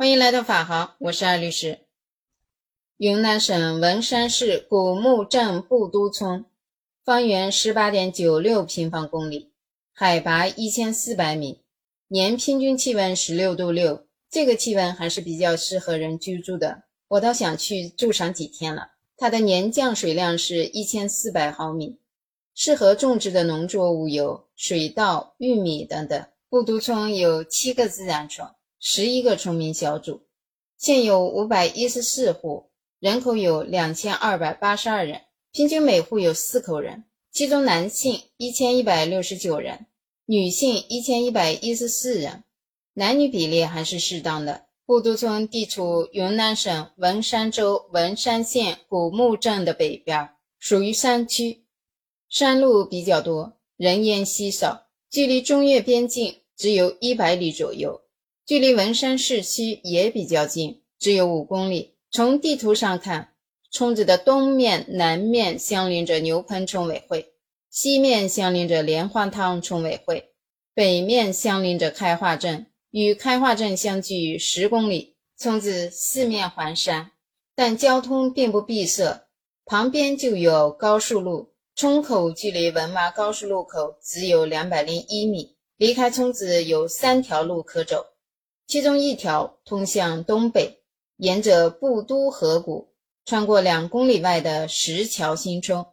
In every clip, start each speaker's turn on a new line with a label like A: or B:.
A: 欢迎来到法航，我是艾律师。云南省文山市古木镇布都村，方圆十八点九六平方公里，海拔一千四百米，年平均气温十六度六，这个气温还是比较适合人居住的。我倒想去住上几天了。它的年降水量是一千四百毫米，适合种植的农作物有水稻、玉米等等。布都村有七个自然村。十一个村民小组，现有五百一十四户，人口有两千二百八十二人，平均每户有四口人，其中男性一千一百六十九人，女性一千一百一十四人，男女比例还是适当的。布都村地处云南省文山州文山县古木镇的北边，属于山区，山路比较多，人烟稀少，距离中越边境只有一百里左右。距离文山市区也比较近，只有五公里。从地图上看，村子的东面、南面相邻着牛棚村委会，西面相邻着莲花汤村委会，北面相邻着开化镇，与开化镇相距十公里。村子四面环山，但交通并不闭塞，旁边就有高速路。村口距离文麻高速路口只有两百零一米，离开村子有三条路可走。其中一条通向东北，沿着布都河谷，穿过两公里外的石桥新村，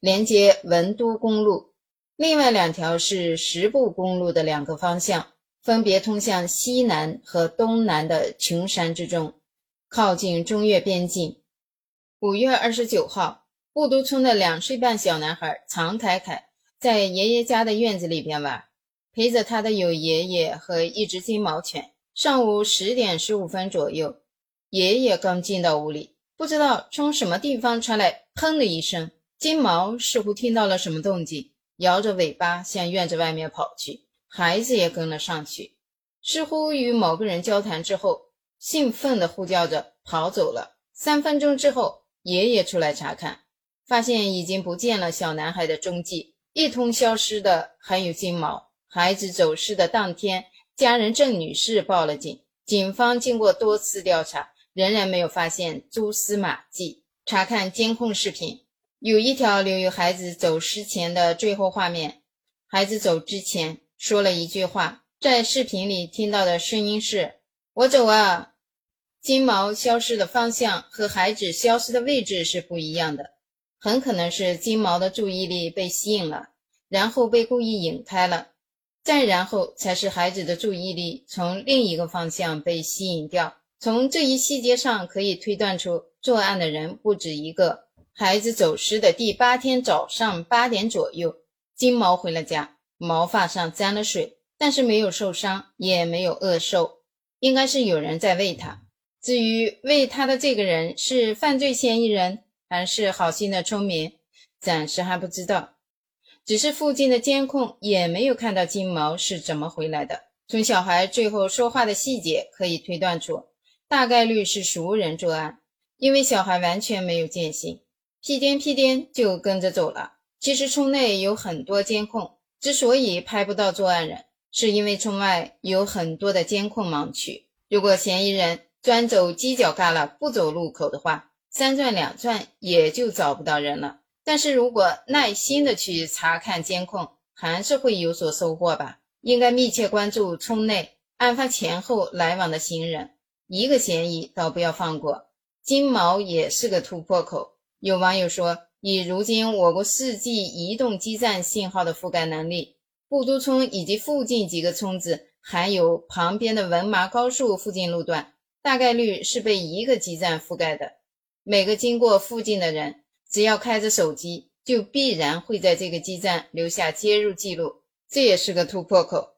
A: 连接文都公路；另外两条是十步公路的两个方向，分别通向西南和东南的群山之中，靠近中越边境。五月二十九号，布都村的两岁半小男孩常凯凯在爷爷家的院子里边玩，陪着他的有爷爷和一只金毛犬。上午十点十五分左右，爷爷刚进到屋里，不知道从什么地方传来“砰”的一声。金毛似乎听到了什么动静，摇着尾巴向院子外面跑去，孩子也跟了上去，似乎与某个人交谈之后，兴奋地呼叫着跑走了。三分钟之后，爷爷出来查看，发现已经不见了小男孩的踪迹，一同消失的还有金毛。孩子走失的当天。家人郑女士报了警，警方经过多次调查，仍然没有发现蛛丝马迹。查看监控视频，有一条留有孩子走失前的最后画面。孩子走之前说了一句话，在视频里听到的声音是：“我走啊。”金毛消失的方向和孩子消失的位置是不一样的，很可能是金毛的注意力被吸引了，然后被故意引开了。再然后才是孩子的注意力从另一个方向被吸引掉。从这一细节上可以推断出作案的人不止一个。孩子走失的第八天早上八点左右，金毛回了家，毛发上沾了水，但是没有受伤，也没有饿瘦，应该是有人在喂它。至于喂它的这个人是犯罪嫌疑人还是好心的村民，暂时还不知道。只是附近的监控也没有看到金毛是怎么回来的。从小孩最后说话的细节可以推断出，大概率是熟人作案，因为小孩完全没有戒心，屁颠屁颠就跟着走了。其实村内有很多监控，之所以拍不到作案人，是因为村外有很多的监控盲区。如果嫌疑人专走犄角旮旯不走路口的话，三转两转也就找不到人了。但是如果耐心的去查看监控，还是会有所收获吧。应该密切关注村内案发前后来往的行人，一个嫌疑倒不要放过。金毛也是个突破口。有网友说，以如今我国四 G 移动基站信号的覆盖能力，布都村以及附近几个村子，还有旁边的文麻高速附近路段，大概率是被一个基站覆盖的。每个经过附近的人。只要开着手机，就必然会在这个基站留下接入记录，这也是个突破口。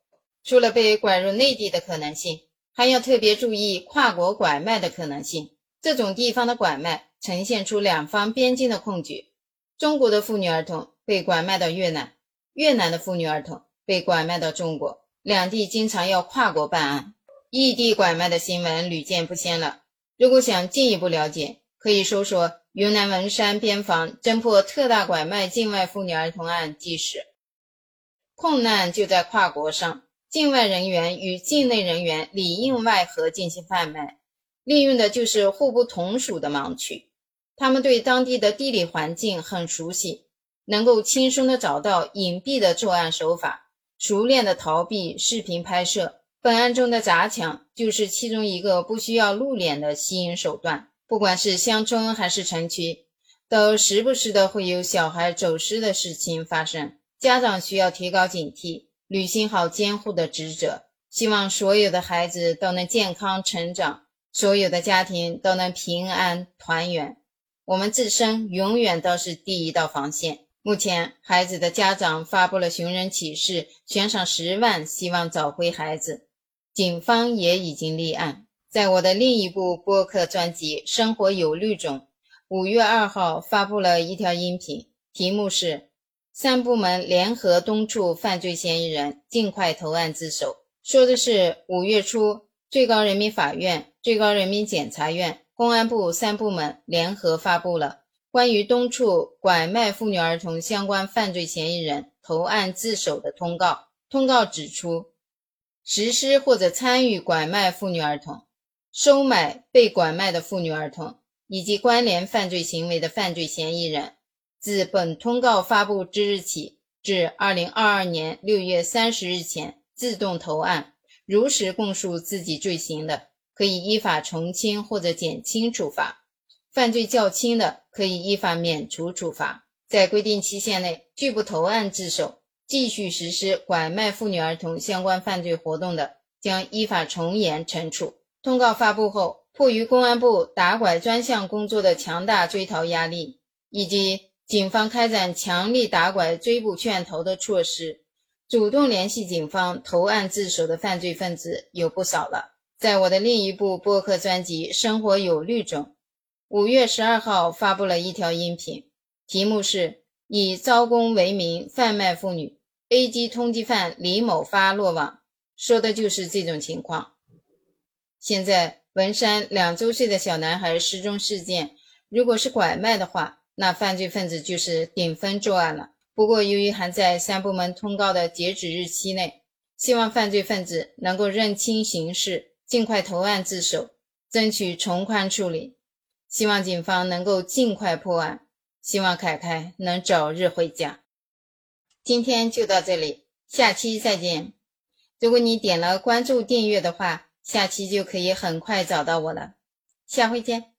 A: 除了被拐入内地的可能性，还要特别注意跨国拐卖的可能性。这种地方的拐卖呈现出两方边境的困局：中国的妇女儿童被拐卖到越南，越南的妇女儿童被拐卖到中国，两地经常要跨国办案，异地拐卖的新闻屡见不鲜了。如果想进一步了解，可以搜索。云南文山边防侦破特大拐卖境外妇女儿童案纪实，困难就在跨国上。境外人员与境内人员里应外合进行贩卖，利用的就是互不同属的盲区。他们对当地的地理环境很熟悉，能够轻松的找到隐蔽的作案手法，熟练的逃避视频拍摄。本案中的砸墙就是其中一个不需要露脸的吸引手段。不管是乡村还是城区，都时不时的会有小孩走失的事情发生。家长需要提高警惕，履行好监护的职责。希望所有的孩子都能健康成长，所有的家庭都能平安团圆。我们自身永远都是第一道防线。目前，孩子的家长发布了寻人启事，悬赏十万，希望找回孩子。警方也已经立案。在我的另一部播客专辑《生活有律》中，五月二号发布了一条音频，题目是“三部门联合东处犯罪嫌疑人尽快投案自首”，说的是五月初，最高人民法院、最高人民检察院、公安部三部门联合发布了关于东处拐卖妇女儿童相关犯罪嫌疑人投案自首的通告。通告指出。实施或者参与拐卖妇女儿童、收买被拐卖的妇女儿童以及关联犯罪行为的犯罪嫌疑人，自本通告发布之日起至二零二二年六月三十日前自动投案，如实供述自己罪行的，可以依法从轻或者减轻处罚；犯罪较轻的，可以依法免除处罚。在规定期限内拒不投案自首。继续实施拐卖妇女儿童相关犯罪活动的，将依法从严惩处。通告发布后，迫于公安部打拐专项工作的强大追逃压力，以及警方开展强力打拐追捕劝投的措施，主动联系警方投案自首的犯罪分子有不少了。在我的另一部播客专辑《生活有律》中，五月十二号发布了一条音频，题目是。以招工为名贩卖妇女，A 级通缉犯李某发落网，说的就是这种情况。现在文山两周岁的小男孩失踪事件，如果是拐卖的话，那犯罪分子就是顶风作案了。不过由于还在三部门通告的截止日期内，希望犯罪分子能够认清形势，尽快投案自首，争取从宽处理。希望警方能够尽快破案。希望凯凯能早日回家。今天就到这里，下期再见。如果你点了关注订阅的话，下期就可以很快找到我了。下回见。